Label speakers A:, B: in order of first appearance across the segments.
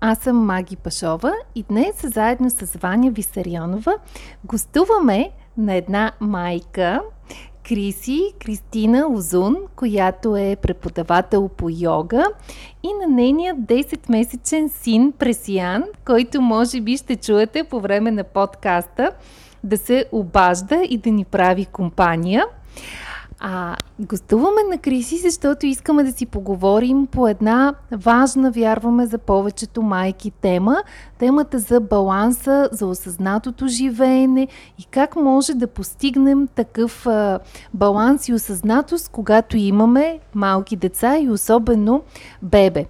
A: аз съм Маги Пашова и днес заедно с Ваня Висарионова гостуваме на една майка, Криси, Кристина Озун, която е преподавател по йога и на нейния 10-месечен син Пресиян, който може би ще чуете по време на подкаста да се обажда и да ни прави компания. А, гостуваме на Криси, защото искаме да си поговорим по една важна, вярваме за повечето майки тема. Темата за баланса, за осъзнатото живеене и как може да постигнем такъв а, баланс и осъзнатост, когато имаме малки деца и особено бебе.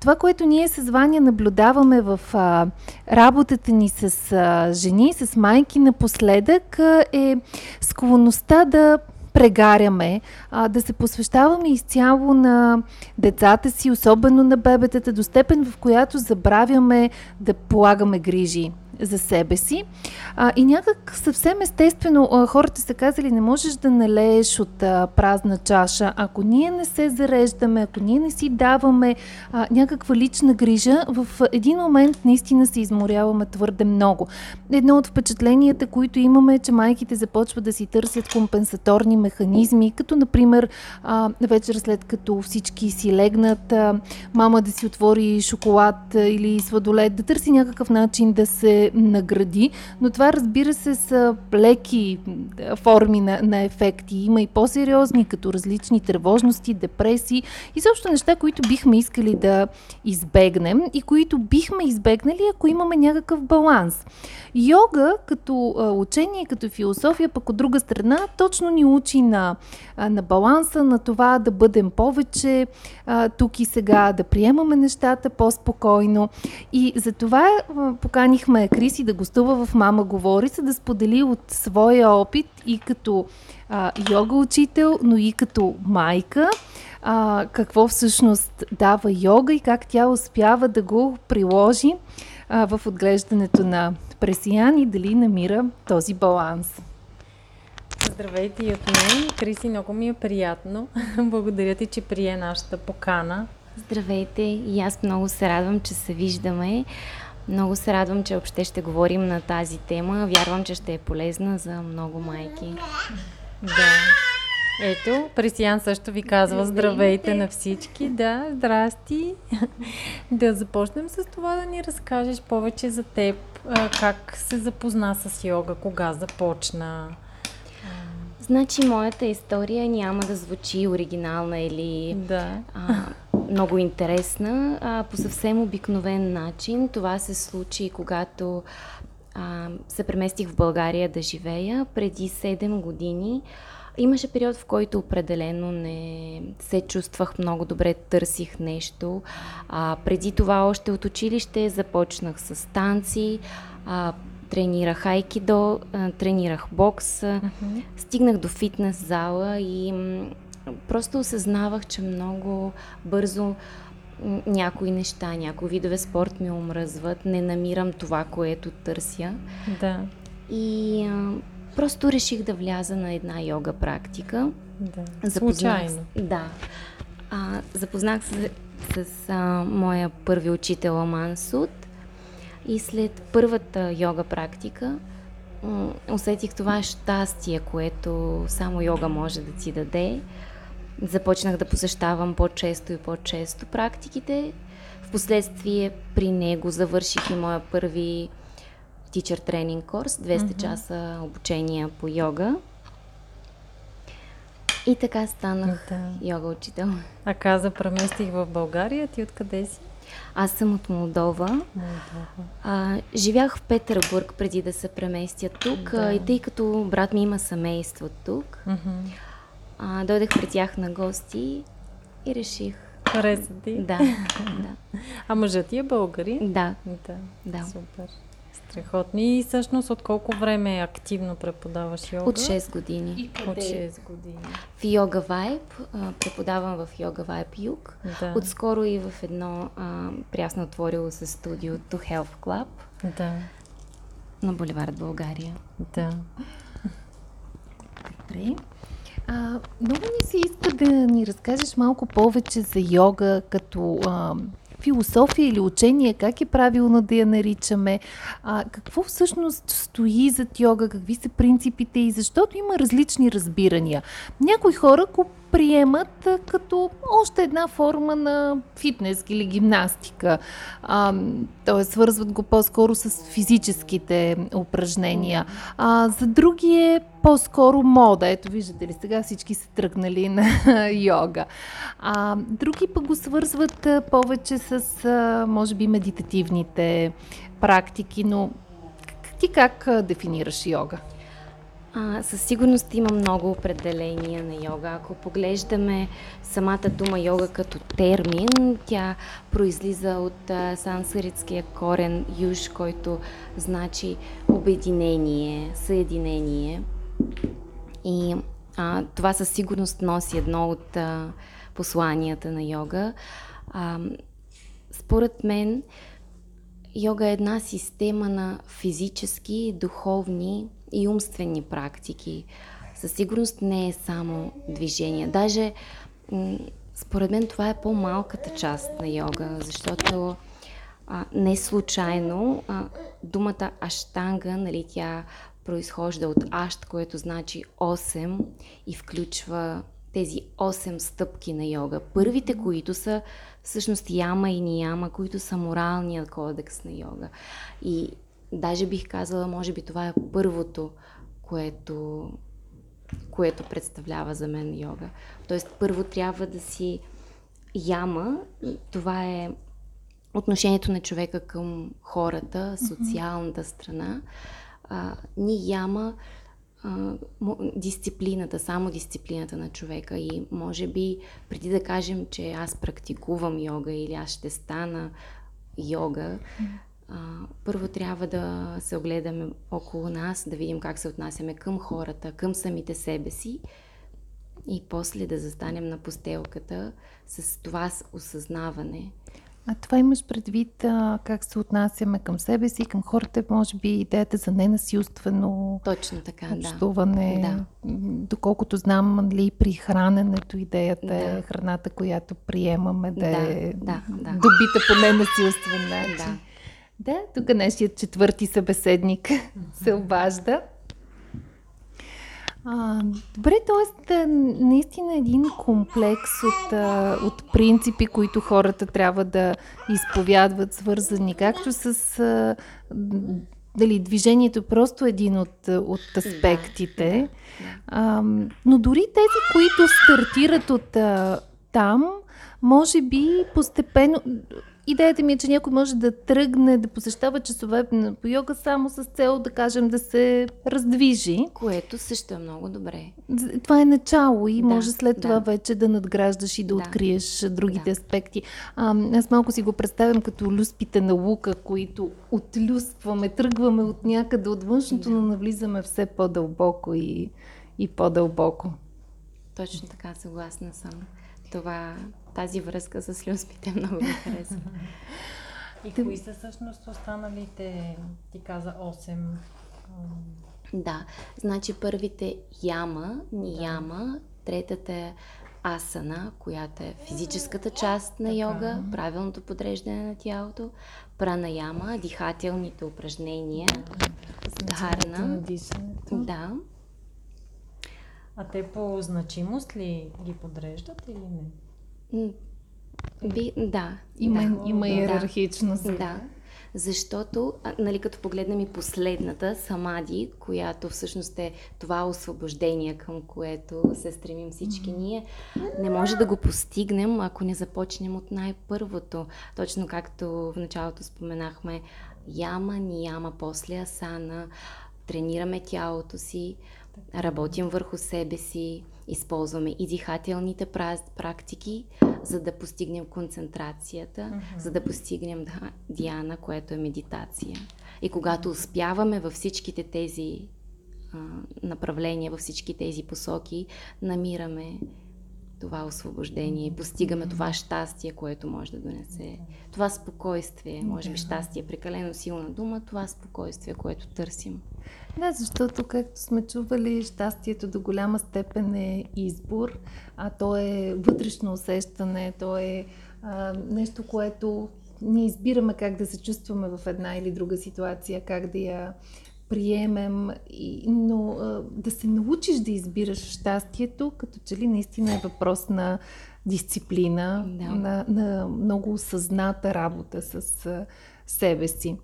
A: Това, което ние с Ваня наблюдаваме в а, работата ни с а, жени, с майки напоследък, а, е склонността да прегаряме, а, да се посвещаваме изцяло на децата си, особено на бебетата, до степен в която забравяме да полагаме грижи за себе си. А, и някак съвсем естествено а, хората са казали, не можеш да налееш от а, празна чаша. Ако ние не се зареждаме, ако ние не си даваме а, някаква лична грижа, в един момент наистина се изморяваме твърде много. Едно от впечатленията, които имаме е, че майките започват да си търсят компенсаторни механизми, като например а, вечер след като всички си легнат, а, мама да си отвори шоколад или сладолет, да търси някакъв начин да се награди, но това разбира се са леки форми на, на ефекти. Има и по-сериозни, като различни тревожности, депресии и също неща, които бихме искали да избегнем и които бихме избегнали, ако имаме някакъв баланс. Йога като учение, като философия, пък от друга страна, точно ни учи на, на баланса, на това да бъдем повече а, тук и сега, да приемаме нещата по-спокойно. И за това а, поканихме Криси да гостува в Мама говори, за да сподели от своя опит и като а, йога учител, но и като майка а, какво всъщност дава йога и как тя успява да го приложи а, в отглеждането на пресиян и дали намира този баланс.
B: Здравейте и от мен. Криси, много ми е приятно. Благодаря ти, че прие нашата покана.
C: Здравейте и аз много се радвам, че се виждаме. Много се радвам, че въобще ще говорим на тази тема. Вярвам, че ще е полезна за много майки.
B: Да. Ето, Пресиян също ви казва здравейте на всички. Да, здрасти. да започнем с това да ни разкажеш повече за теб. Как се запозна с йога, кога започна?
C: Значи, моята история няма да звучи оригинална или
B: да.
C: а, много интересна. А, по съвсем обикновен начин това се случи, когато а, се преместих в България да живея преди 7 години. Имаше период, в който определено не се чувствах много добре, търсих нещо. А, преди това още от училище започнах с танци, а, тренирах айкидо, тренирах бокс, стигнах до фитнес зала и просто осъзнавах, че много бързо някои неща, някои видове спорт ми омръзват, не намирам това, което търся.
B: Да.
C: И а, Просто реших да вляза на една йога практика.
B: Да, запознах, случайно.
C: Да. А, запознах се с, с а, моя първи учител Аман Суд и след първата йога практика усетих това щастие, което само йога може да ти даде. Започнах да посещавам по-често и по-често практиките. Впоследствие при него завърших и моя първи teacher тренинг курс, 200 mm-hmm. часа обучение по йога. И така станах да. йога учител.
B: А каза, преместих в България. Ти откъде си?
C: Аз съм от Молдова.
B: Молдова.
C: А, живях в Петербург преди да се преместя тук. Да. А, и тъй като брат ми има семейство тук,
B: mm-hmm.
C: а, дойдах при тях на гости и реших
B: Хареса ти?
C: Да, да.
B: А мъжът ти е българин?
C: Да,
B: Да.
C: да.
B: Супер. Страхотно. И всъщност от колко време активно преподаваш йога?
C: От 6 години.
B: От 6 години.
C: В Йога Вайб, преподавам в Йога Вайб Юг.
B: Да.
C: Отскоро и в едно а, прясно отворило се студио To Health Club
B: Да.
C: на Боливард България.
B: Да.
A: Добре. А, много ни се иска да ни разкажеш малко повече за йога като а, философия или учение, как е правилно да я наричаме, а, какво всъщност стои зад йога, какви са принципите и защото има различни разбирания. Някои хора го приемат като още една форма на фитнес или гимнастика. А, т.е. свързват го по-скоро с физическите упражнения. А, за други е по-скоро мода. Ето виждате ли, сега всички са тръгнали на йога. А, други пък го свързват повече с, може би, медитативните практики, но ти как дефинираш йога?
C: А, със сигурност има много определения на йога. Ако поглеждаме самата дума йога като термин, тя произлиза от а, санскритския корен юж, който значи обединение, съединение. И а, това със сигурност носи едно от а, посланията на йога. А, според мен, Йога е една система на физически, духовни и умствени практики. Със сигурност не е само движение. Даже, според мен, това е по-малката част на йога, защото а, не случайно а, думата аштанга, нали, тя произхожда от ашт, което значи 8 и включва тези 8 стъпки на йога. Първите, които са всъщност яма и нияма, които са моралният кодекс на йога. И даже бих казала, може би това е първото, което, което представлява за мен йога. Тоест, първо трябва да си яма, това е отношението на човека към хората, социалната страна. А, ни яма а, дисциплината, само дисциплината на човека. И може би преди да кажем, че аз практикувам йога или аз ще стана йога, а, първо трябва да се огледаме около нас, да видим как се отнасяме към хората, към самите себе си и после да застанем на постелката с това осъзнаване.
A: А това имаш предвид а, как се отнасяме към себе си, към хората, може би идеята за ненасилствено
C: Точно така,
A: общуване.
C: Да.
A: Доколкото знам, нали, при храненето идеята е
C: Да.
A: храната, която приемаме да,
C: Да,
A: е
C: да, да.
A: добита по ненасилствен начин.
C: Да.
A: Да, тук нашият четвърти събеседник се обажда. А, добре, т.е. наистина един комплекс от, а, от принципи, които хората трябва да изповядват, свързани както с а, дали движението е просто един от, от аспектите, а, но дори тези, които стартират от а, там, може би постепенно. Идеята ми е, че някой може да тръгне да посещава часове по йога само с цел, да кажем, да се раздвижи.
C: Което също е много добре.
A: Това е начало и
C: Да,
A: може след
C: да.
A: това вече да надграждаш и да,
C: Да.
A: откриеш другите
C: Да.
A: аспекти. А, аз малко си го представям като люспите на лука, които отлюспваме, тръгваме от някъде от външното,
C: Да.
A: но навлизаме все по-дълбоко и, и по-дълбоко.
C: Точно така, съгласна съм. Това, тази връзка с люспите много ми харесва.
B: И кои са всъщност останалите, ти каза 8?
C: Да, значи първите яма, нияма, третата е асана, която е физическата част на йога, правилното подреждане на тялото, пранаяма, дихателните упражнения,
A: на
C: дхарна, да,
B: А те по значимост ли ги подреждат или не?
C: Би, да,
A: Има,
C: да.
A: има иерархичност.
C: Да, защото, нали, като погледнем и последната, Самади, която всъщност е това освобождение, към което се стремим всички ние, не може да го постигнем, ако не започнем от най-първото. Точно както в началото споменахме, яма, ни яма, после асана, тренираме тялото си, работим върху себе си, използваме и дихателните практики, за да постигнем концентрацията, mm-hmm. за да постигнем Диана, което е медитация. И когато успяваме във всичките тези а, направления, във всички тези посоки, намираме това освобождение и постигаме това щастие, което може да донесе. Това спокойствие, може би щастие е прекалено силна дума, това спокойствие, което търсим.
A: Да, защото, както сме чували, щастието до голяма степен е избор, а то е вътрешно усещане, то е а, нещо, което ние избираме как да се чувстваме в една или друга ситуация, как да я приемем, но да се научиш да избираш щастието, като че ли наистина е въпрос на дисциплина, да. на, на много осъзната работа с себе си.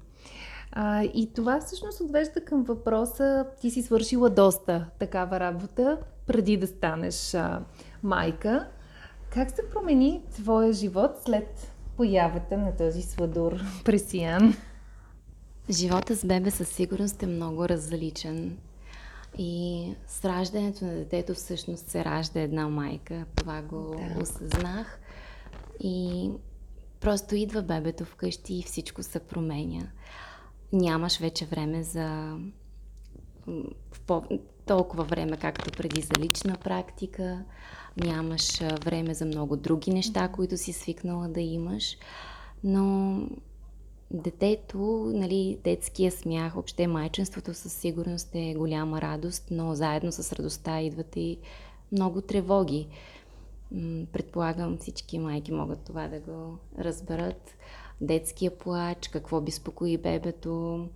A: А, и това всъщност отвежда към въпроса, ти си свършила доста такава работа преди да станеш а, майка. Как се промени твоя живот след появата на този сладур пресиян?
C: Живота с бебе със сигурност е много различен. И с раждането на детето всъщност се ражда една майка. Това го да. осъзнах. И просто идва бебето вкъщи и всичко се променя. Нямаш вече време за по, толкова време, както преди за лична практика. Нямаш време за много други неща, които си свикнала да имаш. Но детето, нали, детския смях, въобще майчинството със сигурност е голяма радост, но заедно с радостта идват и много тревоги. Предполагам всички майки могат това да го разберат. Детския плач, какво безпокои бебето,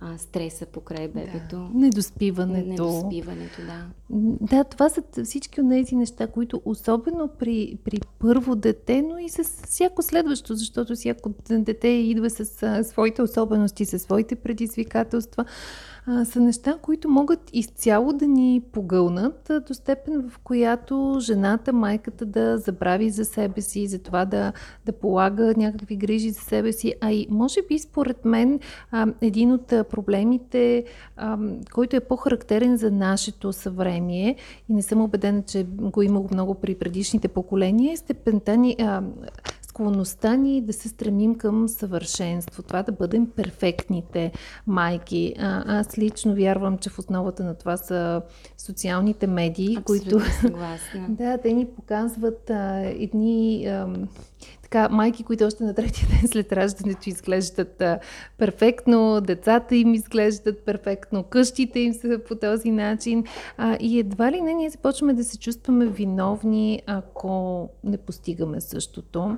C: а, стреса покрай бебето. Да.
A: Недоспиването.
C: Недоспиването, да.
A: Да, това са всички от тези неща, които особено при, при първо дете, но и с всяко следващо, защото всяко дете идва с а, своите особености, със своите предизвикателства са неща, които могат изцяло да ни погълнат до степен, в която жената, майката да забрави за себе си, за това да, да полага някакви грижи за себе си. А и може би според мен един от проблемите, който е по-характерен за нашето съвремие и не съм убедена, че го имало много при предишните поколения, е степента ни, склонността ни да се стремим към съвършенство, това да бъдем перфектните майки. А, аз лично вярвам, че в основата на това са социалните медии,
C: Абсолютно които
A: да, те ни показват а, едни а, така, майки, които още на третия ден след раждането изглеждат а, перфектно, децата им изглеждат перфектно, къщите им са по този начин. А, и едва ли не ние започваме да се чувстваме виновни, ако не постигаме същото,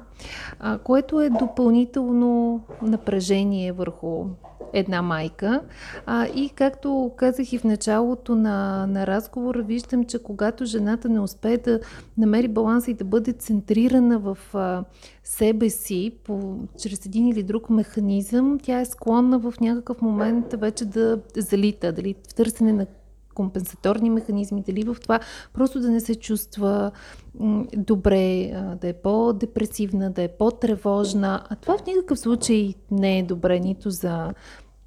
A: а, което е допълнително напрежение върху една майка. А, и както казах и в началото на, на разговора, виждам, че когато жената не успее да намери баланса и да бъде центрирана в а, себе си по, чрез един или друг механизъм, тя е склонна в някакъв момент вече да залита, дали в търсене на компенсаторни механизми, дали в това просто да не се чувства добре, да е по-депресивна, да е по-тревожна. А това в никакъв случай не е добре нито за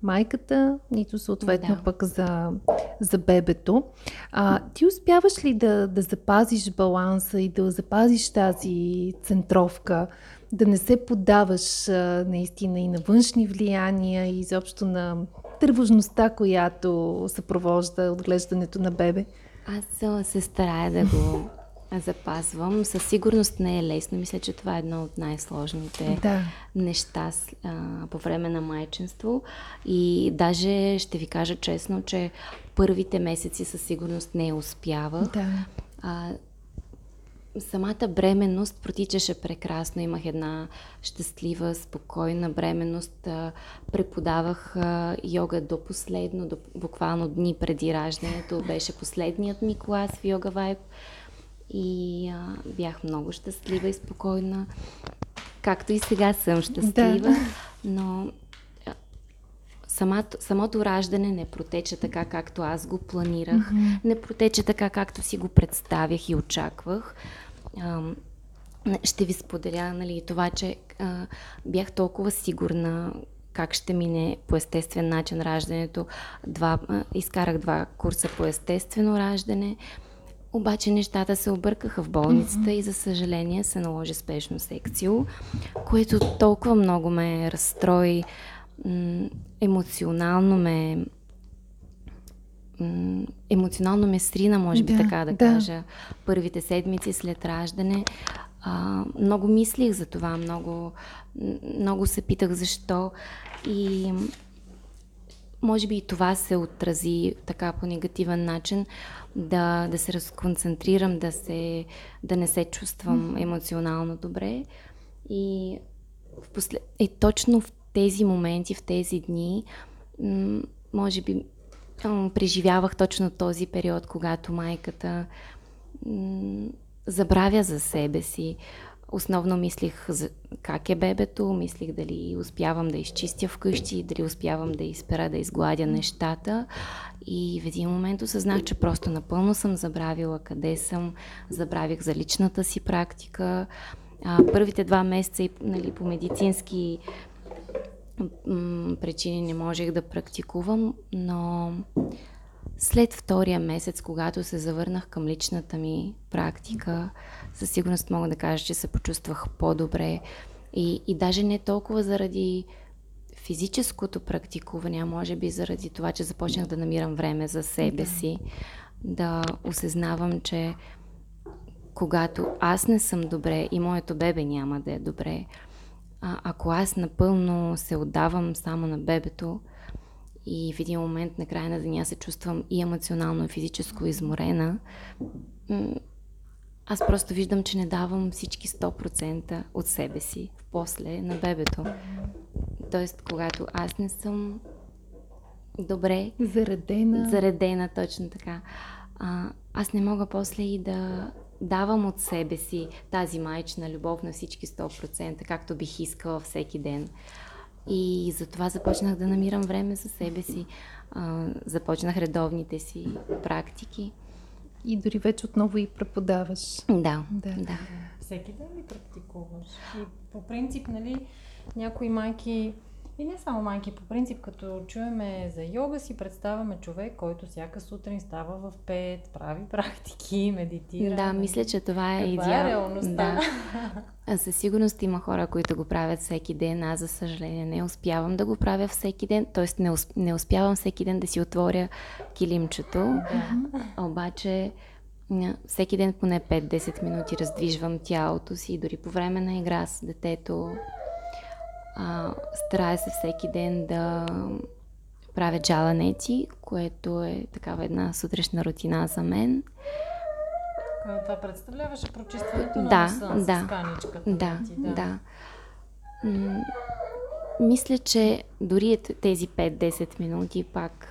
A: майката, нито съответно да. пък за, за бебето. А, ти успяваш ли да, да запазиш баланса и да запазиш тази центровка, да не се подаваш а, наистина и на външни влияния и изобщо на тревожността, която съпровожда отглеждането на бебе?
C: Аз се старая да го запазвам. Със сигурност не е лесно. Мисля, че това е едно от най-сложните да. неща а, по време на майчинство. И даже ще ви кажа честно, че първите месеци със сигурност не успявах.
A: Да.
C: А, самата бременност протичаше прекрасно. Имах една щастлива, спокойна бременност. Преподавах йога до последно, до, буквално дни преди раждането. Беше последният ми клас в йога вайб и а, бях много щастлива и спокойна. Както и сега съм щастлива, да. но самото, самото раждане не протече така, както аз го планирах, mm-hmm. не протече така, както си го представях и очаквах. Ще ви споделя нали, това, че а, бях толкова сигурна как ще мине по естествен начин раждането. Два, а, изкарах два курса по естествено раждане Обаче нещата се объркаха в болницата mm-hmm. и за съжаление се наложи спешно секцио, което толкова много ме разстрои, емоционално ме емоционално ме срина, може би
A: Да,
C: така да,
A: да.
C: кажа, първите седмици след раждане. А, много мислих за това, много, много се питах защо и може би и това се отрази така по негативен начин, да, да се разконцентрирам, да, се, да не се чувствам емоционално добре. И в после... е точно в тези моменти, в тези дни, може би преживявах точно този период, когато майката забравя за себе си. Основно мислих за как е бебето, мислих дали успявам да изчистя вкъщи, дали успявам да изпера, да изгладя нещата. И в един момент осъзнах, че просто напълно съм забравила къде съм, забравих за личната си практика. Първите два месеца нали, по медицински причини не можех да практикувам, но след втория месец, когато се завърнах към личната ми практика, със сигурност мога да кажа, че се почувствах по-добре. И, и даже не толкова заради физическото практикуване, а може би заради това, че започнах да намирам време за себе си, да осъзнавам, че когато аз не съм добре и моето бебе няма да е добре, а, ако аз напълно се отдавам само на бебето и в един момент на края на деня се чувствам и емоционално и физическо изморена, аз просто виждам, че не давам всички 100% от себе си после на бебето. Тоест, когато аз не съм добре,
A: Заредена.
C: заредена точно така. А, аз не мога после и да давам от себе си тази майчина любов на всички 100%, както бих искала всеки ден. И затова започнах да намирам време за себе си. А, започнах редовните си практики.
A: И дори вече отново и преподаваш.
C: Да,
A: Да.
C: да.
B: Всеки ден ли практикуваш? И по принцип, нали, някои майки, и не само майки, по принцип, като чуеме за йога, си представяме човек, който всяка сутрин става в 5, прави практики, медитира.
C: Да, мисля, че това е
B: Каква
C: идеал.
B: е реалността?
C: Да. Със сигурност има хора, които го правят всеки ден. Аз, за съжаление, не успявам да го правя всеки ден. Тоест, не, усп... не успявам всеки ден да си отворя килимчето.
B: Да.
C: Обаче, всеки ден поне 5-10 минути раздвижвам тялото си, дори по време на игра с детето. А, старая се всеки ден да правя джаланети, което е такава една сутрешна рутина за мен.
B: Това представляваше прочистването на
C: Да,
B: носа с
C: да,
B: каничката.
C: Да,
B: ти,
C: да. М- мисля, че дори тези 5-10 минути пак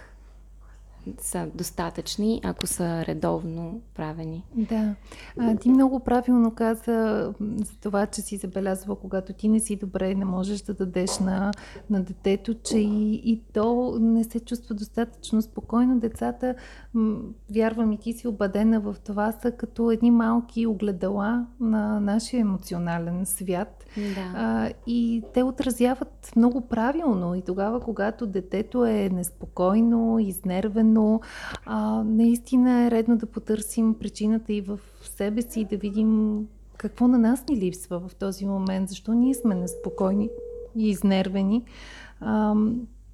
C: са достатъчни, ако са редовно правени.
A: Да. А, ти много правилно каза за това, че си забелязва, когато ти не си добре, не можеш да дадеш на, на детето, че и, и то не се чувства достатъчно спокойно. Децата, вярвам и ти си убедена в това, са като едни малки огледала на нашия емоционален свят.
C: Да.
A: А, и те отразяват много правилно. И тогава, когато детето е неспокойно, изнервено, а, наистина е редно да потърсим причината и в себе си и да видим какво на нас ни липсва в този момент, защо ние сме неспокойни и изнервени. А,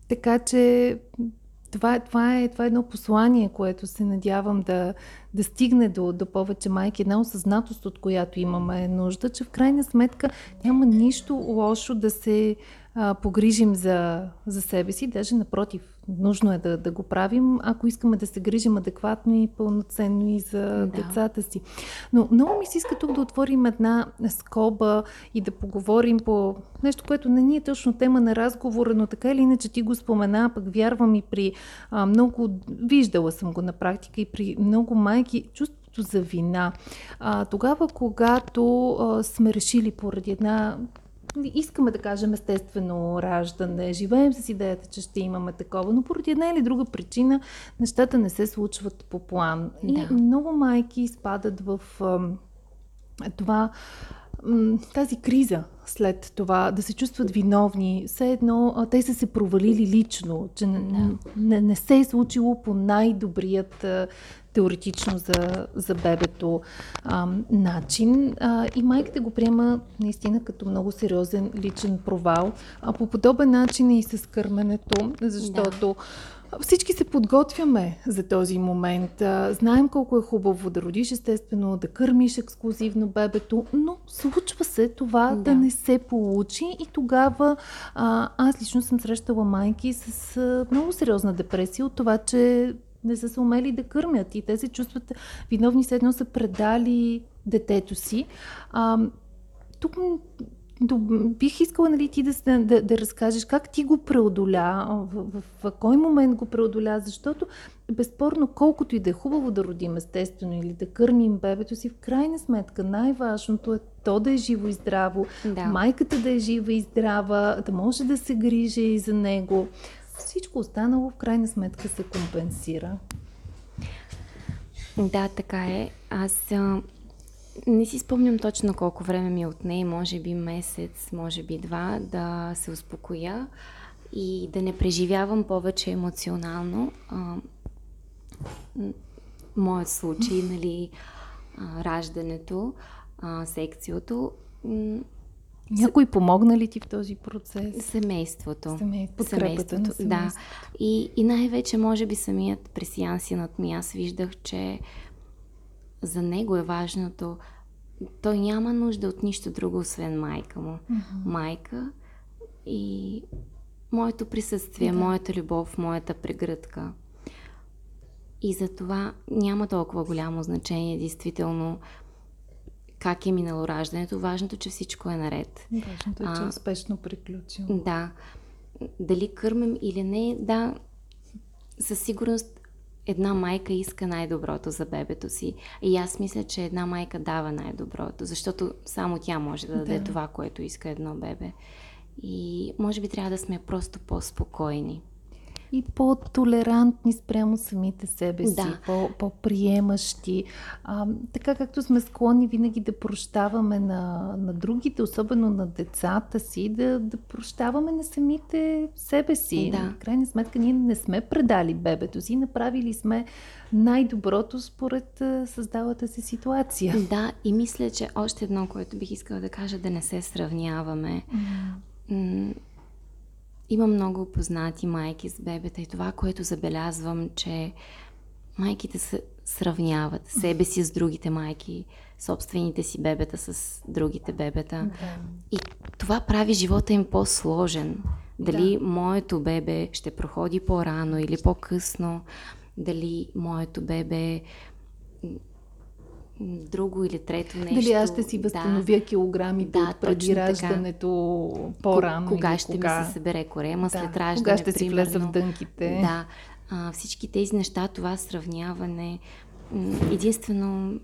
A: така че това, това, е, това е едно послание, което се надявам да, да стигне до, до повече майки. Една осъзнатост, от която имаме нужда, че в крайна сметка няма нищо лошо да се а, погрижим за, за себе си. Даже напротив, нужно е да, да го правим, ако искаме да се грижим адекватно и пълноценно и за
C: Да.
A: децата си. Но много ми се иска тук да отворим една скоба и да поговорим по нещо, което не ни е точно тема на разговора, но така или иначе ти го спомена, пък вярвам и при а, много, виждала съм го на практика и при много майки, чувството за вина. А, тогава, когато а, сме решили поради една искаме да кажем естествено раждане, живеем с идеята, че ще имаме такова, но поради една или друга причина нещата не се случват по план. И
C: Да.
A: много майки спадат в това тази криза след това, да се чувстват виновни, все едно а, те са се провалили лично, че не, не, не се е случило по най-добрият а, теоретично за, за бебето а, начин. А, и майката го приема наистина като много сериозен личен провал. А по подобен начин е и с кърменето, защото да всички се подготвяме за този момент. Знаем колко е хубаво да родиш, естествено, да кърмиш ексклюзивно бебето, но случва се това да, да не се получи и тогава а, аз лично съм срещала майки с а, много сериозна депресия от това, че не са се умели да кърмят и те се чувстват виновни, едно са предали детето си. А, тук бих искала нали, ти да, да, да разкажеш как ти го преодоля, в, в, в кой момент го преодоля, защото безспорно колкото и да е хубаво да родим естествено или да кърмим бебето си, в крайна сметка най-важното е то да е живо и здраво, да. майката да е жива и здрава, да може да се грижи и за него. Всичко останало в крайна сметка се компенсира.
C: Да, така е. Аз не си спомням точно колко време ми е отне, може би месец, може би два, да се успокоя и да не преживявам повече емоционално а, моят случай, нали, а, раждането, а, секциото.
A: Някой помогна ли ти в този процес?
C: Семейството.
A: Семейството. Семейството, на семейството.
C: Да. И, и най-вече, може би, самият пресиансинът ми, аз виждах, че за него е важното. Той няма нужда от нищо друго, освен майка му. Mm-hmm. Майка и моето присъствие, да. моята любов, моята прегръдка. И за това няма толкова голямо значение, действително, как е минало раждането. Важното, че всичко е наред.
A: Важното е, че е успешно приключило.
C: Да. Дали кърмем или не, да, със сигурност една майка иска най-доброто за бебето си. И аз мисля, че една майка дава най-доброто, защото само тя може да даде да. това, което иска едно бебе. И може би трябва да сме просто по-спокойни
A: и по-толерантни спрямо самите себе си, да. по- по-приемащи. А, така както сме склонни винаги да прощаваме на, на другите, особено на децата си, да, да прощаваме на самите себе си. Да. В крайна сметка ние не сме предали бебето си, направили сме най-доброто според създалата се ситуация.
C: Да, и мисля, че още едно, което бих искала да кажа, да не се сравняваме. Mm има много познати майки с бебета и това, което забелязвам, че майките се сравняват себе си с другите майки, собствените си бебета с другите бебета. Да. И това прави живота им по-сложен. Дали да. моето бебе ще проходи по-рано или по-късно, дали моето бебе друго или трето нещо.
A: Дали аз ще си възстановя да, килограмите да, преди раждането по-рано
C: Кога ще кога... ми се събере корема да, след раждане, Кога
A: ще примерно. си влеза в дънките.
C: Да, а, всички тези неща, това сравняване, единствено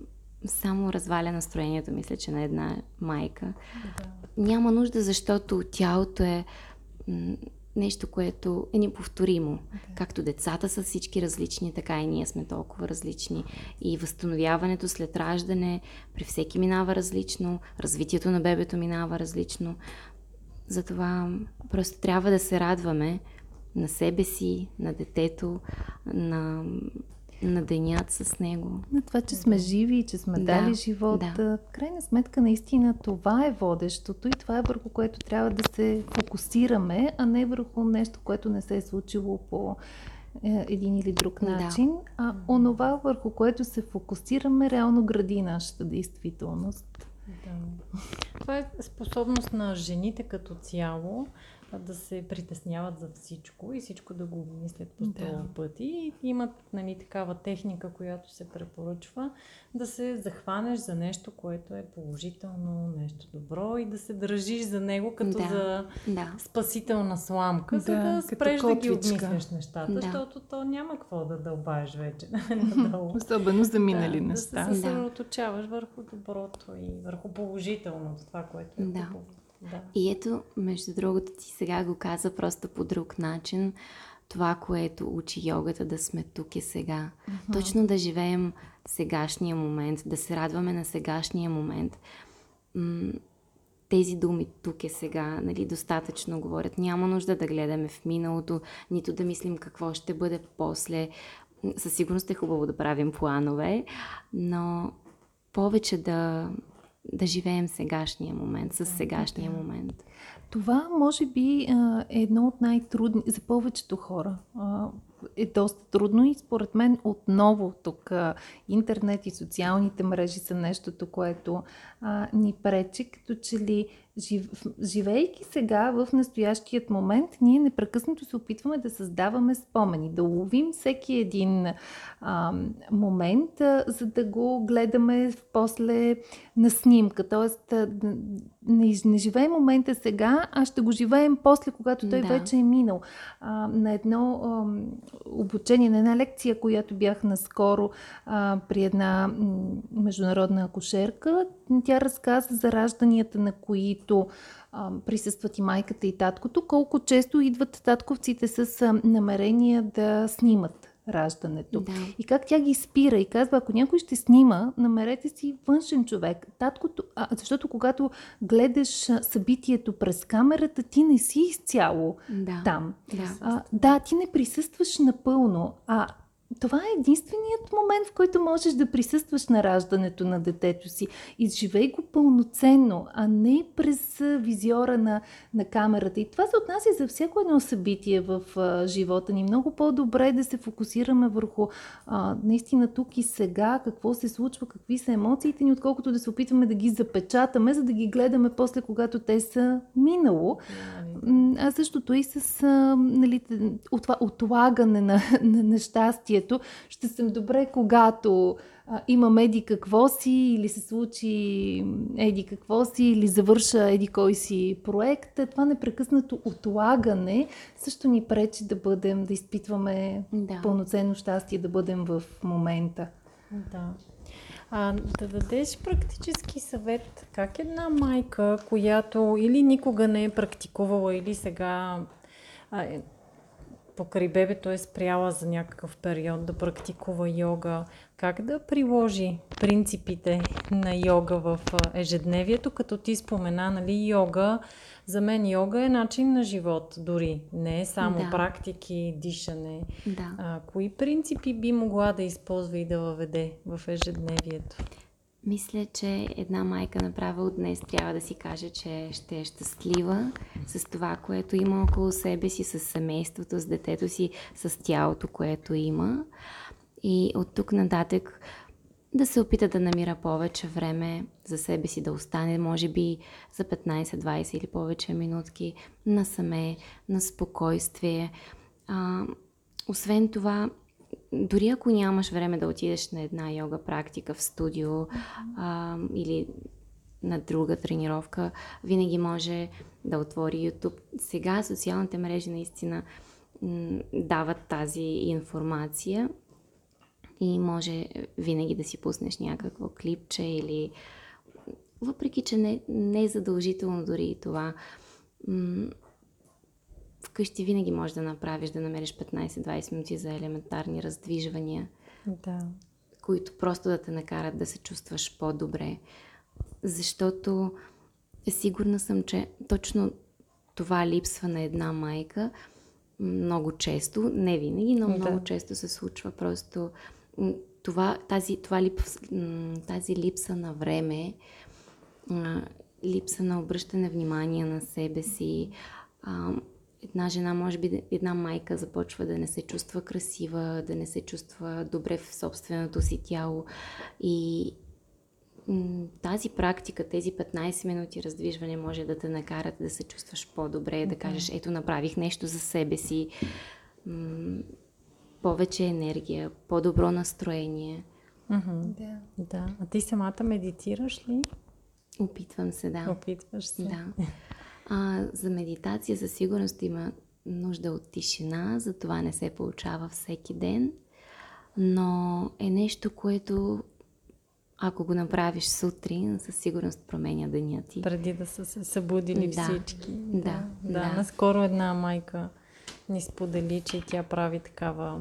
C: само разваля настроението, мисля, че на една майка. Да. Няма нужда, защото тялото е нещо, което е неповторимо. Okay. Както децата са всички различни, така и ние сме толкова различни. И възстановяването след раждане при всеки минава различно, развитието на бебето минава различно. Затова просто трябва да се радваме на себе си, на детето, на наденят с него.
A: На това, че сме живи и че сме да, дали живот. Да. В крайна сметка, наистина това е водещото и това е върху което трябва да се фокусираме, а не върху нещо, което не се е случило по е, един или друг начин, да. а онова, върху което се фокусираме, реално гради нашата действителност.
B: Да. Това е способност на жените като цяло да се притесняват за всичко и всичко да го обмислят по сто да. пъти. И имат нали, такава техника, която се препоръчва да се захванеш за нещо, което е положително, нещо добро и да се държиш за него като да. за да. спасителна сламка, да, за да спреш да ги обмисляш нещата, да. защото то няма какво да дълбаеш вече надолу.
A: Особено за минали
B: да,
A: неща.
B: Да се съсредоточаваш върху доброто и върху положителното, това, което е да. хубаво. Да.
C: И ето, между другото, ти сега го каза просто по друг начин. Това, което учи йогата, да сме тук и сега. Uh-huh. Точно да живеем сегашния момент, да се радваме на сегашния момент. Тези думи тук е сега, нали, достатъчно говорят. Няма нужда да гледаме в миналото, нито да мислим какво ще бъде после. със сигурност е хубаво да правим планове, но повече да, да живеем сегашния момент, с сегашния момент.
A: Това може би е едно от най-трудни за повечето хора е доста трудно и според мен отново тук интернет и социалните мрежи са нещото, което ни пречи, като че ли жив, живейки сега в настоящият момент, ние непрекъснато се опитваме да създаваме спомени, да ловим всеки един а, момент, а, за да го гледаме после на снимка. Тоест, а, не, не живеем момента сега, а ще го живеем после, когато той да. вече е минал. А, на едно а, обучение, на една лекция, която бях наскоро а, при една международна акушерка, тя разказа за ражданията, на които а, присъстват и майката и таткото, колко често идват татковците с а, намерение да снимат раждането. Да. И как тя ги спира и казва, ако някой ще снима, намерете си външен човек. Таткото, а, защото когато гледаш събитието през камерата, ти не си изцяло да. там. Да. А, да, ти не присъстваш напълно, а това е единственият момент, в който можеш да присъстваш на раждането на детето си. Изживей го пълноценно, а не през визиора на, на камерата. И това се отнася за всяко едно събитие в а, живота ни. Много по-добре е да се фокусираме върху а, наистина тук и сега, какво се случва, какви са емоциите ни, отколкото да се опитваме да ги запечатаме, за да ги гледаме после, когато те са минало. А същото и с а, нали, отлагане на, на нещастие развитието, ще съм добре, когато а, имам еди какво си, или се случи еди какво си, или завърша еди кой си проект. Това непрекъснато отлагане също ни пречи да бъдем, да изпитваме да. пълноценно щастие, да бъдем в момента.
B: Да. А, да дадеш практически съвет, как една майка, която или никога не е практикувала, или сега а, е, покрай бебето е спряла за някакъв период да практикува йога, как да приложи принципите на йога в ежедневието, като ти спомена, нали, йога, за мен йога е начин на живот дори, не е само да. практики, дишане. Да. А, кои принципи би могла да използва и да въведе в ежедневието?
C: Мисля, че една майка направо днес трябва да си каже, че ще е щастлива с това, което има около себе си, с семейството, с детето си, с тялото, което има. И от тук нататък да се опита да намира повече време за себе си, да остане, може би, за 15, 20 или повече минутки насаме, на спокойствие. А, освен това, дори ако нямаш време да отидеш на една йога практика в студио а, или на друга тренировка, винаги може да отвори YouTube. Сега социалните мрежи наистина дават тази информация и може винаги да си пуснеш някакво клипче или въпреки, че не, не е задължително дори и това. Вкъщи винаги можеш да направиш, да намериш 15-20 минути за елементарни раздвижвания, да. които просто да те накарат да се чувстваш по-добре. Защото сигурна съм, че точно това липсва на една майка много често, не винаги, но да. много често се случва просто това, тази, това липс, тази липса на време, липса на обръщане внимание на себе си, една жена, може би една майка започва да не се чувства красива, да не се чувства добре в собственото си тяло. И тази практика, тези 15 минути раздвижване може да те накарат да се чувстваш по-добре, да кажеш, ето направих нещо за себе си, повече енергия, по-добро настроение.
B: Mm-hmm. Да. да. А ти самата медитираш ли?
C: Опитвам се, да.
B: Опитваш се.
C: Да. А, за медитация със сигурност има нужда от тишина, затова не се получава всеки ден, но е нещо, което ако го направиш сутрин, със сигурност променя деня ти.
B: Преди да са се събудили
C: да,
B: всички.
C: Да, да,
B: да. да. Наскоро една майка ни сподели, че тя прави такава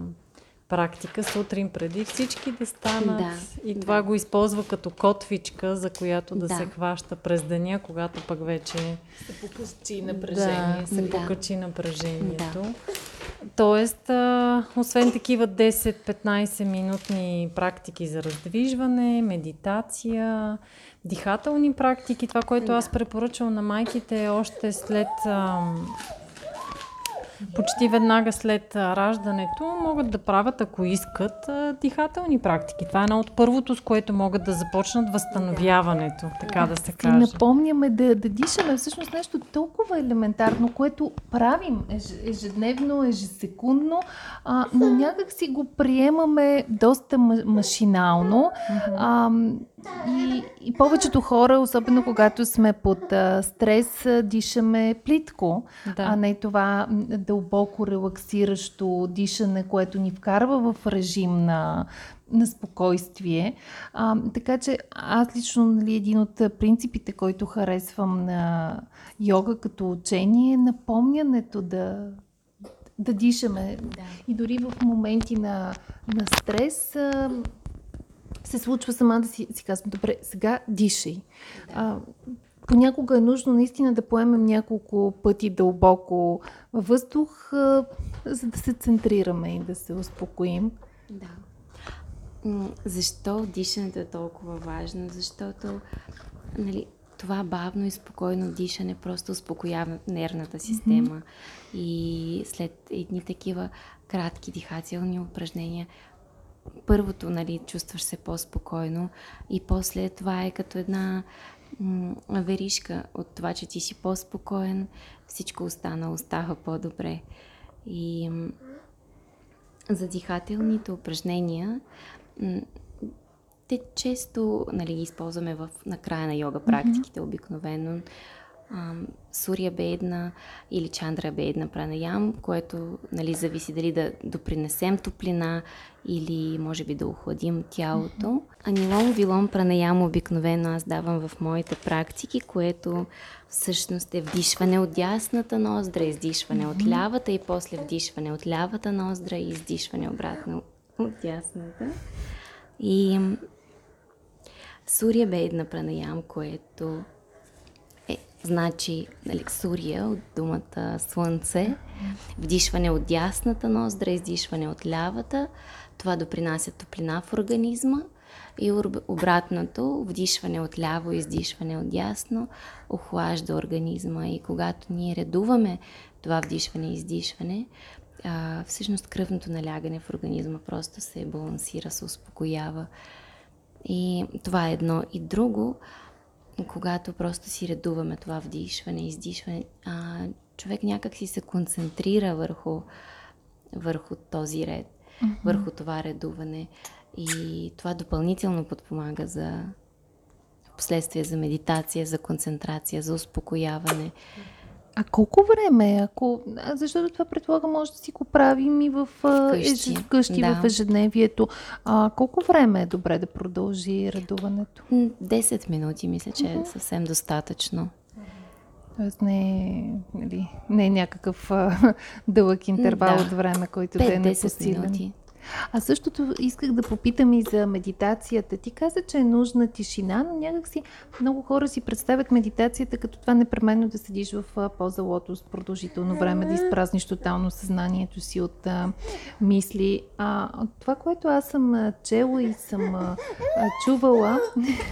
B: практика сутрин преди всички да станат. Да, и това да. го използва като котвичка, за която да, да се хваща през деня, когато пък вече
A: се покачи напрежение.
B: Да, се да. покачи напрежението. Да. Тоест, а, освен такива 10-15 минутни практики за раздвижване, медитация, дихателни практики, това, което аз препоръчвам на майките е още след а, почти веднага след раждането могат да правят, ако искат, дихателни практики. Това е едно от първото, с което могат да започнат възстановяването, така да се каже.
A: Напомняме да, да дишаме всъщност нещо толкова елементарно, което правим ежедневно, ежесекундно, а, но някак си го приемаме доста машинално. А, и, и повечето хора, особено когато сме под а, стрес, дишаме плитко, да. а не това дълбоко релаксиращо дишане, което ни вкарва в режим на, на спокойствие. А, така че аз лично нали, един от принципите, който харесвам на йога като учение е напомнянето да, да дишаме. Да. И дори в моменти на, на стрес а, се случва сама да си, си казвам, добре, сега дишай. Да. А, понякога е нужно наистина да поемем няколко пъти дълбоко въздух, а, за да се центрираме и да се успокоим.
C: Да. Защо дишането е толкова важно? Защото нали, това бавно и спокойно дишане просто успокоява нервната система. Mm-hmm. И след едни такива кратки дихателни упражнения, първото, нали, чувстваш се по-спокойно и после това е като една м- веришка от това, че ти си по-спокоен, всичко останало става по-добре. И м- за дихателните упражнения м- те често нали, ги използваме в, на края на йога практиките, mm-hmm. обикновено Сурия бедна или Чандра бедна пранаям, което нали, зависи дали да допринесем топлина или може би да охладим тялото. Анилом вилом пранаям обикновено аз давам в моите практики, което всъщност е вдишване от дясната ноздра, издишване от лявата и после вдишване от лявата ноздра и издишване обратно от дясната. И Сурия бедна пранаям, което Значи, нали, сурия от думата слънце, вдишване от дясната ноздра, издишване от лявата. Това допринася топлина в организма. И обратното, вдишване от ляво, издишване от дясно, охлажда организма. И когато ние редуваме това вдишване и издишване, всъщност кръвното налягане в организма просто се балансира, се успокоява. И това е едно. И друго, когато просто си редуваме това вдишване, издишване, а, човек някак си се концентрира върху, върху този ред, mm-hmm. върху това редуване. И това допълнително подпомага за последствие за медитация, за концентрация, за успокояване.
A: А колко време? Ако... Защото това предполага може да си го правим и в вкъщи, вкъщи да. в ежедневието. А, колко време е добре да продължи редуването?
C: 10 минути, мисля, че uh-huh. е съвсем достатъчно.
A: Тоест не е, нали, не е някакъв а, дълъг интервал да. от време, който 5, да е непосилен. минути. А същото исках да попитам и за медитацията. Ти каза, че е нужна тишина, но някакси много хора си представят медитацията като това непременно да седиш в поза лотос продължително време, да изпразниш тотално съзнанието си от а, мисли. А това, което аз съм чела и съм а, чувала,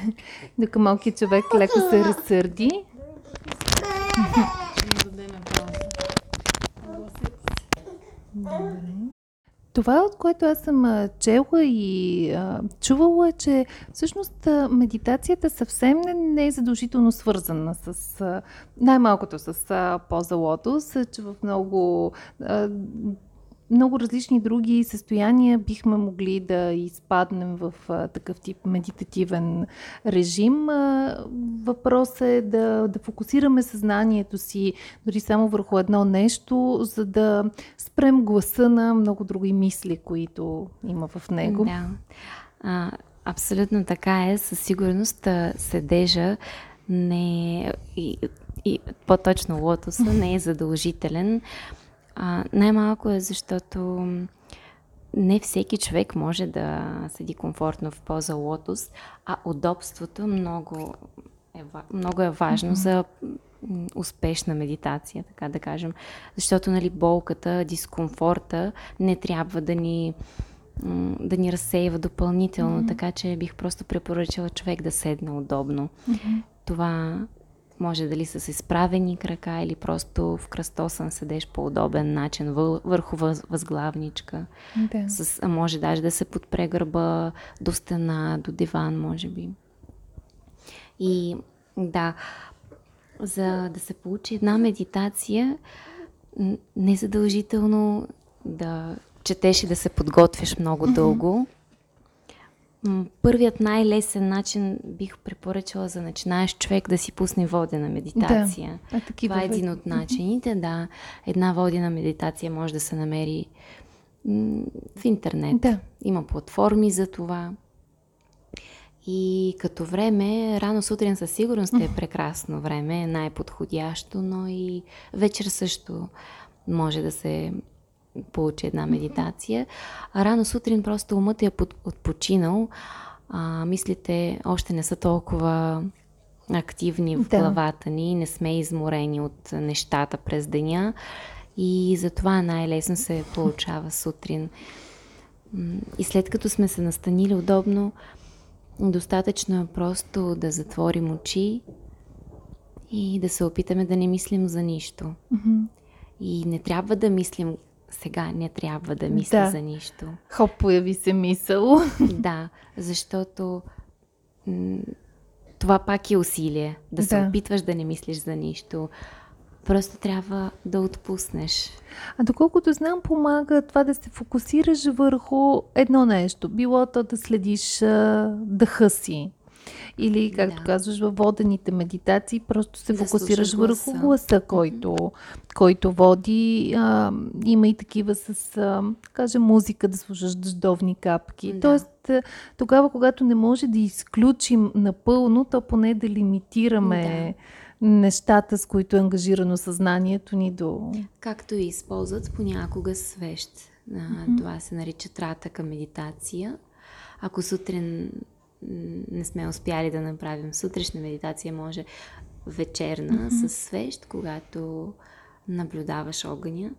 A: докато малкият човек леко се разсърди, Добре. Това, от което аз съм чела и а, чувала, е, че всъщност медитацията съвсем не, не е задължително свързана с а, най-малкото с а, поза лотос, че в много а, много различни други състояния бихме могли да изпаднем в а, такъв тип медитативен режим. А, въпрос е да, да фокусираме съзнанието си дори само върху едно нещо, за да спрем гласа на много други мисли, които има в него.
C: Да. А, абсолютно така е. Със сигурност седежа не е, и, и по-точно лотоса не е задължителен. А, най-малко е защото не всеки човек може да седи комфортно в поза лотос, а удобството много е, много е важно mm-hmm. за успешна медитация, така да кажем. Защото, нали, болката, дискомфорта не трябва да ни да ни разсеява допълнително, mm-hmm. така че бих просто препоръчала човек да седне удобно. Mm-hmm. Това може дали с изправени крака или просто в кръстосан седеш по удобен начин върху възглавничка. Да. С, а може даже да се подпре гърба до стена, до диван, може би. И да, за да се получи една медитация, не задължително да четеш и да се подготвиш много mm-hmm. Първият най-лесен начин бих препоръчала за начинаеш човек да си пусне водена медитация. Да, а Това е един от начините, да. Една водена медитация може да се намери в интернет. Да. Има платформи за това. И като време, рано сутрин със сигурност е прекрасно време, най-подходящо, но и вечер също може да се получи една медитация. А рано сутрин просто умът е отпочинал, а, мислите още не са толкова активни в да. главата ни, не сме изморени от нещата през деня и затова най-лесно се получава сутрин. И след като сме се настанили удобно, достатъчно е просто да затворим очи и да се опитаме да не мислим за нищо. Mm-hmm. И не трябва да мислим сега не трябва да мисля да. за нищо.
A: Хоп, появи се мисъл.
C: Да, защото м- това пак е усилие. Да, да се опитваш да не мислиш за нищо. Просто трябва да отпуснеш.
A: А доколкото знам, помага това да се фокусираш върху едно нещо. Било то да следиш а, дъха си, или, както да. казваш, във водените медитации, просто се да фокусираш върху гласа, гласа който, mm-hmm. който води. А, има и такива с, а, кажем, музика, да слушаш дъждовни капки. Да. Тоест, тогава, когато не може да изключим напълно, то поне да лимитираме да. нещата, с които е ангажирано съзнанието ни до...
C: Както и използват понякога свещ. Mm-hmm. Това се нарича тратъка медитация. Ако сутрин не сме успяли да направим сутрешна медитация, може вечерна mm-hmm. с свещ, когато наблюдаваш огъня,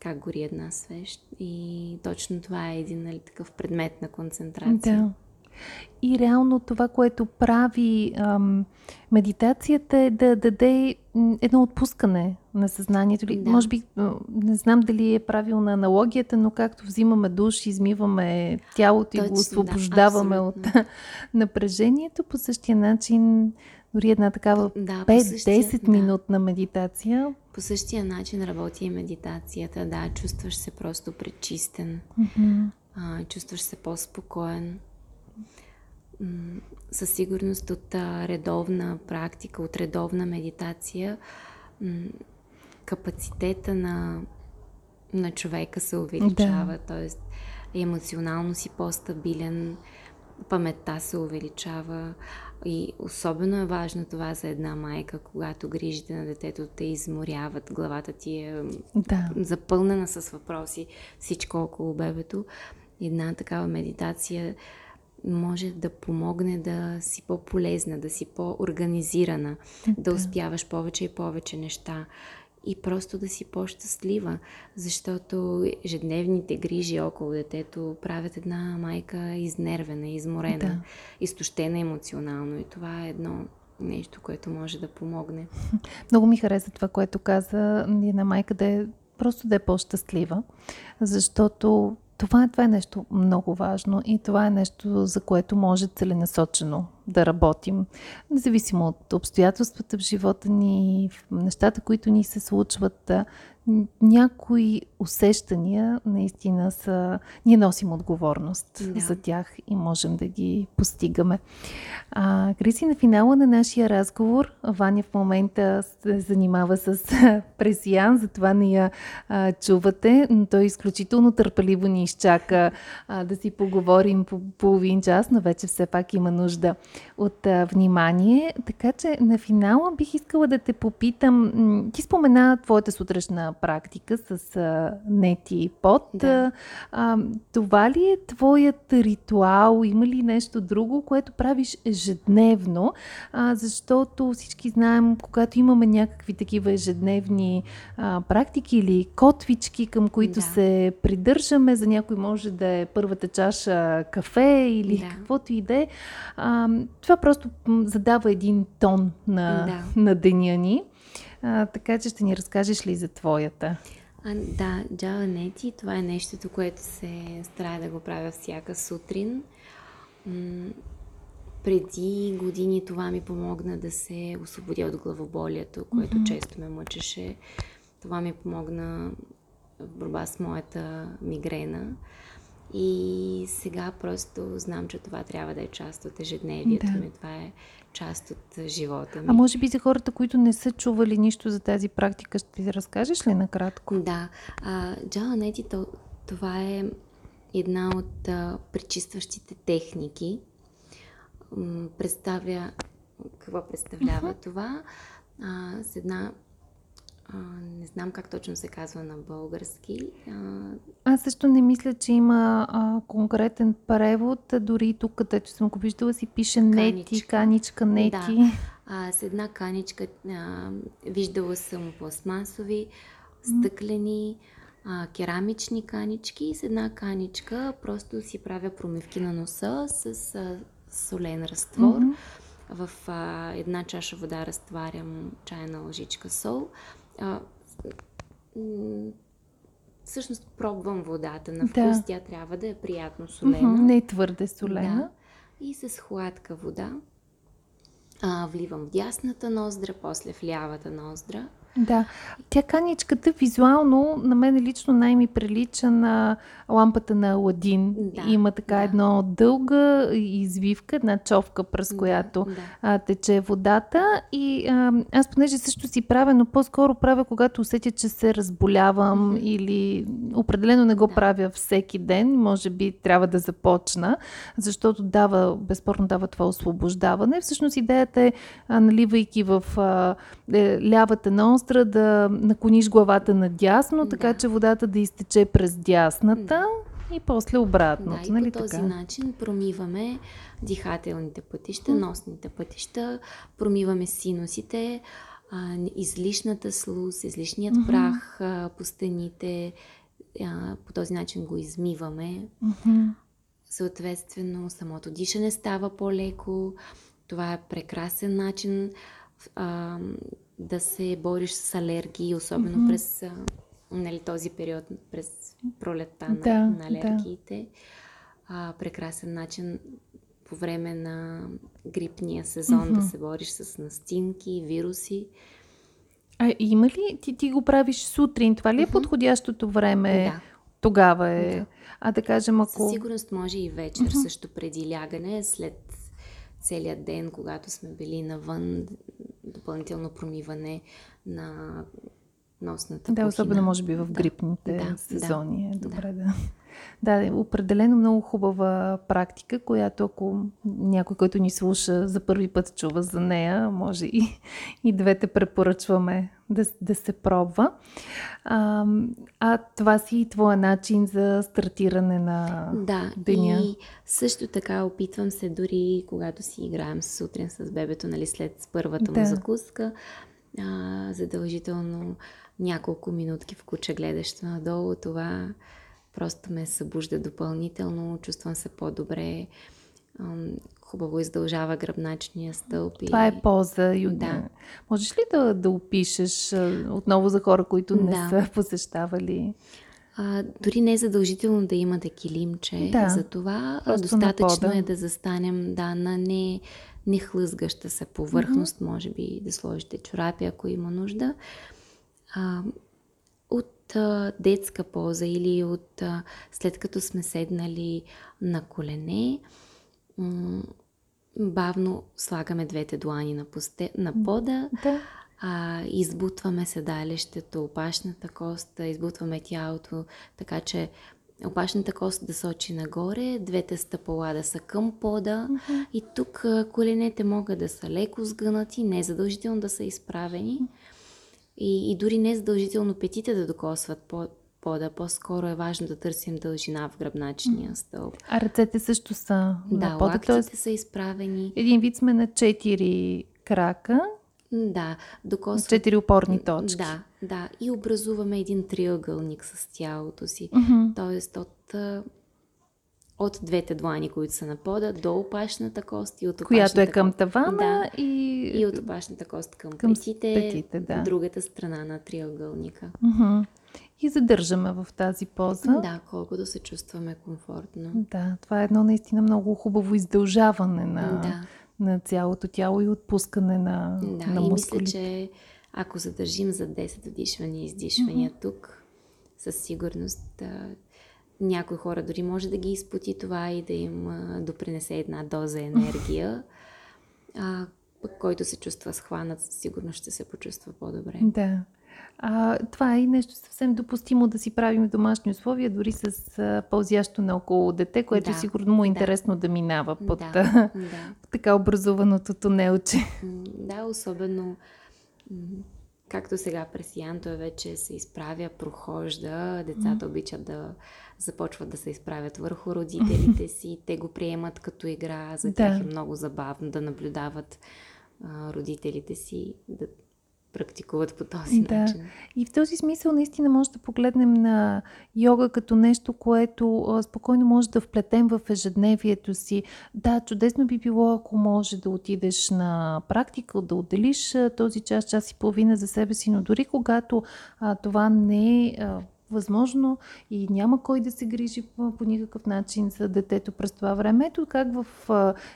C: как гори една свещ. И точно това е един нали, такъв предмет на концентрация.
A: Да. И реално това, което прави ам, медитацията е да даде едно отпускане на съзнанието. Да. Може би, не знам дали е правилна аналогията, но както взимаме душ, измиваме тялото Точно, и го освобождаваме да, от напрежението, по същия начин дори една такава да, 5-10 да. минутна медитация.
C: По същия начин работи и медитацията. Да, чувстваш се просто пречистен. Mm-hmm. А, чувстваш се по-спокоен със сигурност от редовна практика, от редовна медитация, капацитета на, на човека се увеличава, да. т.е. емоционално си по-стабилен, паметта се увеличава и особено е важно това за една майка, когато грижите на детето те изморяват, главата ти е да. запълнена с въпроси, всичко около бебето. Една такава медитация може да помогне да си по-полезна, да си по-организирана, да, да успяваш повече и повече неща и просто да си по-щастлива, защото ежедневните грижи около детето правят една майка изнервена, изморена, да. изтощена емоционално и това е едно нещо, което може да помогне.
A: Много ми хареса това, което каза една майка да е просто да е по-щастлива, защото това е, това е нещо много важно и това е нещо, за което може целенасочено да работим, независимо от обстоятелствата в живота ни, в нещата, които ни се случват някои усещания наистина са... Ние носим отговорност да. за тях и можем да ги постигаме. А, Криси, на финала на нашия разговор, Ваня в момента се занимава с пресиян, затова не я а, чувате, но той изключително търпеливо ни изчака а, да си поговорим по половин час, но вече все пак има нужда от а, внимание. Така че на финала бих искала да те попитам. Ти спомена твоята сутрешна практика с а, нети и пот.
C: Да.
A: А, това ли е твоят ритуал? Има ли нещо друго, което правиш ежедневно? А, защото всички знаем, когато имаме някакви такива ежедневни а, практики или котвички, към които
C: Да.
A: се придържаме, за някой може да е първата чаша кафе или
C: Да.
A: каквото и да е. Това просто задава един тон на,
C: Да.
A: на деня ни. А, така че ще ни разкажеш ли за твоята?
C: А, да, Java Neti, това е нещото, което се старая да го правя всяка сутрин. М- преди години това ми помогна да се освободя от главоболието, което mm-hmm. често ме мъчеше. Това ми помогна в борба с моята мигрена. И сега просто знам, че това трябва да е част от ежедневието
A: Да.
C: ми. Това е част от живота ми.
A: А може би за хората, които не са чували нищо за тази практика, ще ти разкажеш ли накратко?
C: Да. То, това е една от а, пречистващите техники. Представя... Какво представлява това? А, с една... А, не знам как точно се казва на български. А,
A: Аз също не мисля, че има а, конкретен превод. Дори тук, където съм го виждала, си пише нети,
C: Каничка.
A: каничка, нети.
C: Да. а, с една каничка. А, виждала съм пластмасови, стъклени, а, керамични канички и с една каничка просто си правя промивки на носа с а, солен разтвор.
A: Мгм.
C: В а, една чаша вода разтварям чайна лъжичка сол. А, всъщност пробвам водата на вкус.
A: Да.
C: Тя трябва да е приятно солена.
A: Не е твърде солена.
C: Да. И с хладка вода а, вливам в дясната ноздра, после в лявата ноздра.
A: Да. Тя каничката визуално на мен лично най-ми прилича на лампата на Аладин.
C: Да,
A: Има така
C: да.
A: едно дълга извивка, една човка, през която
C: Да, да.
A: а, тече водата. И а, аз понеже също си правя, но по-скоро правя, когато усетя, че се разболявам
C: Мгм.
A: или определено не го
C: Да.
A: правя всеки ден. Може би трябва да започна, защото дава, безспорно дава това освобождаване. Всъщност идеята е, а, наливайки в а, е, лявата ностра, да наклониш главата надясно, така
C: Да.
A: че водата да изтече през дясната и после обратното.
C: Да, и
A: нали
C: по този
A: така?
C: начин промиваме дихателните пътища, носните пътища, промиваме синусите, а, излишната слуз, излишният прах а, по стените. А, по този начин го измиваме.
A: Мгм.
C: Съответствено, самото дишане става по-леко. Това е прекрасен начин а, да се бориш с алергии, особено
A: Мгм.
C: през нали, този период, през пролетта на,
A: Да,
C: на
A: да.
C: алергиите. А, прекрасен начин по време на грипния сезон
A: Мгм.
C: да се бориш с настинки, вируси.
A: А има ли, ти, ти го правиш сутрин, това ли е
C: Мгм.
A: подходящото време?
C: Да.
A: Тогава е.
C: Да.
A: А да кажем, ако...
C: Със сигурност може и вечер, също преди лягане, след целият ден, когато сме били навън, допълнително промиване на носната
A: Да, особено може би в
C: Да.
A: грипните
C: Да,
A: сезони. Е
C: да.
A: добре да. Да, е определено много хубава практика, която ако някой, който ни слуша за първи път чува за нея, може и, и двете препоръчваме да, да се пробва. А, а това си и твоя начин за стартиране на
C: Да,
A: деня.
C: и също така опитвам се дори когато си играем сутрин с бебето, нали, след първата му
A: Да.
C: закуска, а, задължително няколко минутки в куча гледащо надолу, това просто ме събужда допълнително, чувствам се по-добре, хубаво издължава гръбначния стълб. и-
A: Това е поза. Юдина.
C: Да.
A: Можеш ли да, да опишеш отново за хора, които не
C: Да.
A: са посещавали?
C: А, дори не е задължително да имате килимче.
A: Да.
C: За това
A: Просто
C: достатъчно е да застанем да, на не, не хлъзгаща се повърхност, може би да сложите чорапи, ако има нужда. А, от а, детска поза или от а, след като сме седнали на колене, м- бавно слагаме двете длани на, посте, на пода,
A: Да.
C: а, избутваме седалището, опашната коста, избутваме тялото, така че опашната кост да сочи нагоре, двете стъпала да са към пода mm-hmm. и тук коленете могат да са леко сгънати, не задължително да са изправени и, и дори не задължително петите да докосват по, пода. По-скоро е важно да търсим дължина в гръбначния стълб.
A: А ръцете също са
C: да,
A: на пода?
C: лактите са изправени.
A: Един вид сме на четири крака.
C: Да, докосват...
A: Четири опорни точки.
C: Да, да. И образуваме един триъгълник с тялото си.
A: Mm-hmm.
C: Тоест от, от двете длани, които са на пода, до опашната кост и от опашната
A: Която е към тавана
C: да,
A: и...
C: и от опашната кост към,
A: към
C: петите,
A: петите да.
C: другата страна на триъгълника.
A: Mm-hmm. И задържаме в тази поза.
C: Да, колкото се чувстваме комфортно.
A: Да, това е едно наистина много хубаво издължаване на,
C: Да,
A: на цялото тяло и отпускане на,
C: да.
A: на
C: и мисля,
A: мускулите.
C: че ако задържим за 10 вдишвания и издишвания тук, със сигурност някои хора дори може да ги изпоти това и да им допринесе една доза енергия. А, който се чувства схванат, сигурно ще се почувства по-добре.
A: Да. А, това е и нещо съвсем допустимо да си правим в домашни условия, дори с а, пълзящо наоколо дете, което
C: Да,
A: сигурно му е
C: да.
A: интересно да минава под
C: Да,
A: а,
C: да.
A: така образуваното тунелче.
C: Да, особено както сега през Ян, той вече се изправя, прохожда, децата обичат да започват да се изправят върху родителите си, те го приемат като игра, за
A: Да.
C: тях е много забавно да наблюдават а, родителите си да практикуват по този
A: Да.
C: начин.
A: И в този смисъл наистина може да погледнем на йога като нещо, което а, спокойно може да вплетем в ежедневието си. Да, чудесно би било, ако може да отидеш на практика, да отделиш а, този час, час и половина за себе си, но дори когато а, това не е а, възможно и няма кой да се грижи по, по никакъв начин за детето през това време. Ето как в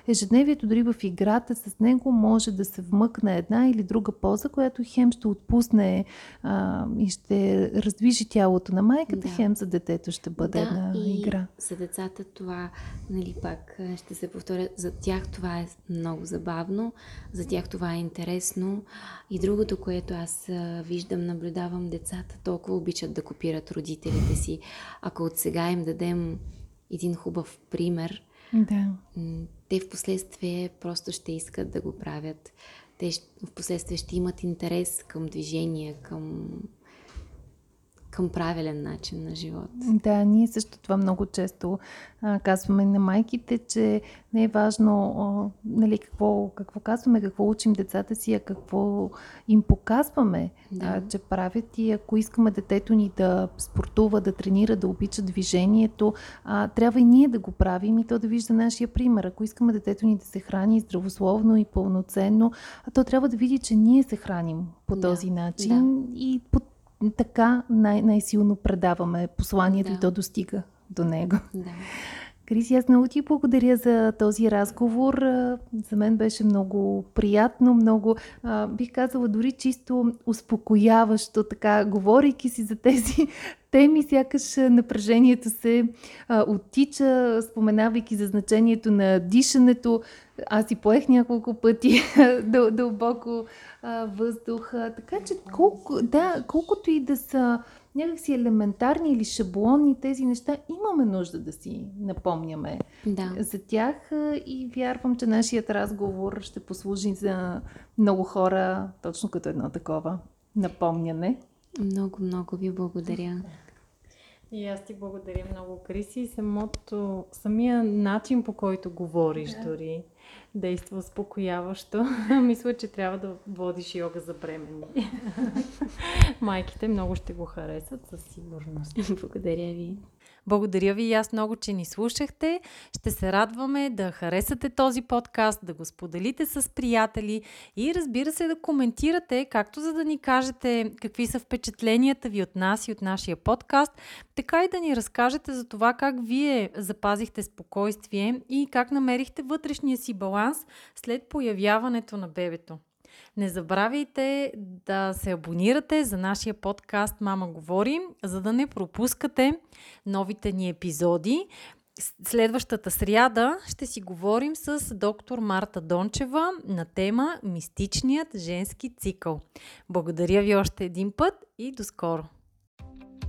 A: ежедневието, дори в играта с него може да се вмъкне една или друга поза, която хем ще отпусне а, и ще раздвижи тялото на майката,
C: Да.
A: хем за детето ще бъде една
C: и
A: игра.
C: за децата това, нали пак ще се повторя, за тях това е много забавно, за тях това е интересно. И другото, което аз виждам, наблюдавам, децата толкова обичат да копират родителите си. Ако от сега им дадем един хубав пример,
A: Да.
C: те в последствие просто ще искат да го правят. Те в последствие ще имат интерес към движение, към, към правилен начин на живот.
A: Да, ние също това много често а, казваме на майките, че не е важно а, нали, какво, какво казваме, какво учим децата си, а какво им показваме,
C: Да.
A: а, че правят и ако искаме детето ни да спортува, да тренира, да обича движението, а, трябва и ние да го правим и то да вижда нашия пример. Ако искаме детето ни да се храни здравословно и пълноценно, а то трябва да види, че ние се храним по
C: Да,
A: този начин и по така най- най-силно предаваме посланието
C: Да.
A: и то достига до него.
C: Да.
A: Криси, аз много ти благодаря за този разговор. За мен беше много приятно, много, бих казала, дори чисто успокояващо, така, говорейки си за тези теми, сякаш напрежението се а, оттича, споменавайки за значението на дишането. Аз си поех няколко пъти дъл- дълбоко а, въздух. Така че, колко, да, колкото и да са някакси елементарни или шаблонни тези неща, имаме нужда да си напомняме
C: Да.
A: за тях и вярвам, че нашият разговор ще послужи за много хора, точно като едно такова напомняне.
C: Много, много ви благодаря.
B: И аз ти благодаря много, Криси. Самото, самия начин по който говориш дори действа успокояващо. Мисля, че трябва да водиш йога за бременни. Майките много ще го харесат със сигурност.
C: Благодаря ви.
B: Благодаря ви и аз много, че ни слушахте. Ще се радваме да харесате този подкаст, да го споделите с приятели и разбира се да коментирате, както за да ни кажете какви са впечатленията ви от нас и от нашия подкаст, така и да ни разкажете за това как вие запазихте спокойствие и как намерихте вътрешния си баланс след появяването на бебето. Не забравяйте да се абонирате за нашия подкаст Мама говори, за да не пропускате новите ни епизоди. Следващата сряда ще си говорим с доктор Марта Дончева на тема Мистичният женски цикъл. Благодаря ви още един път и до скоро!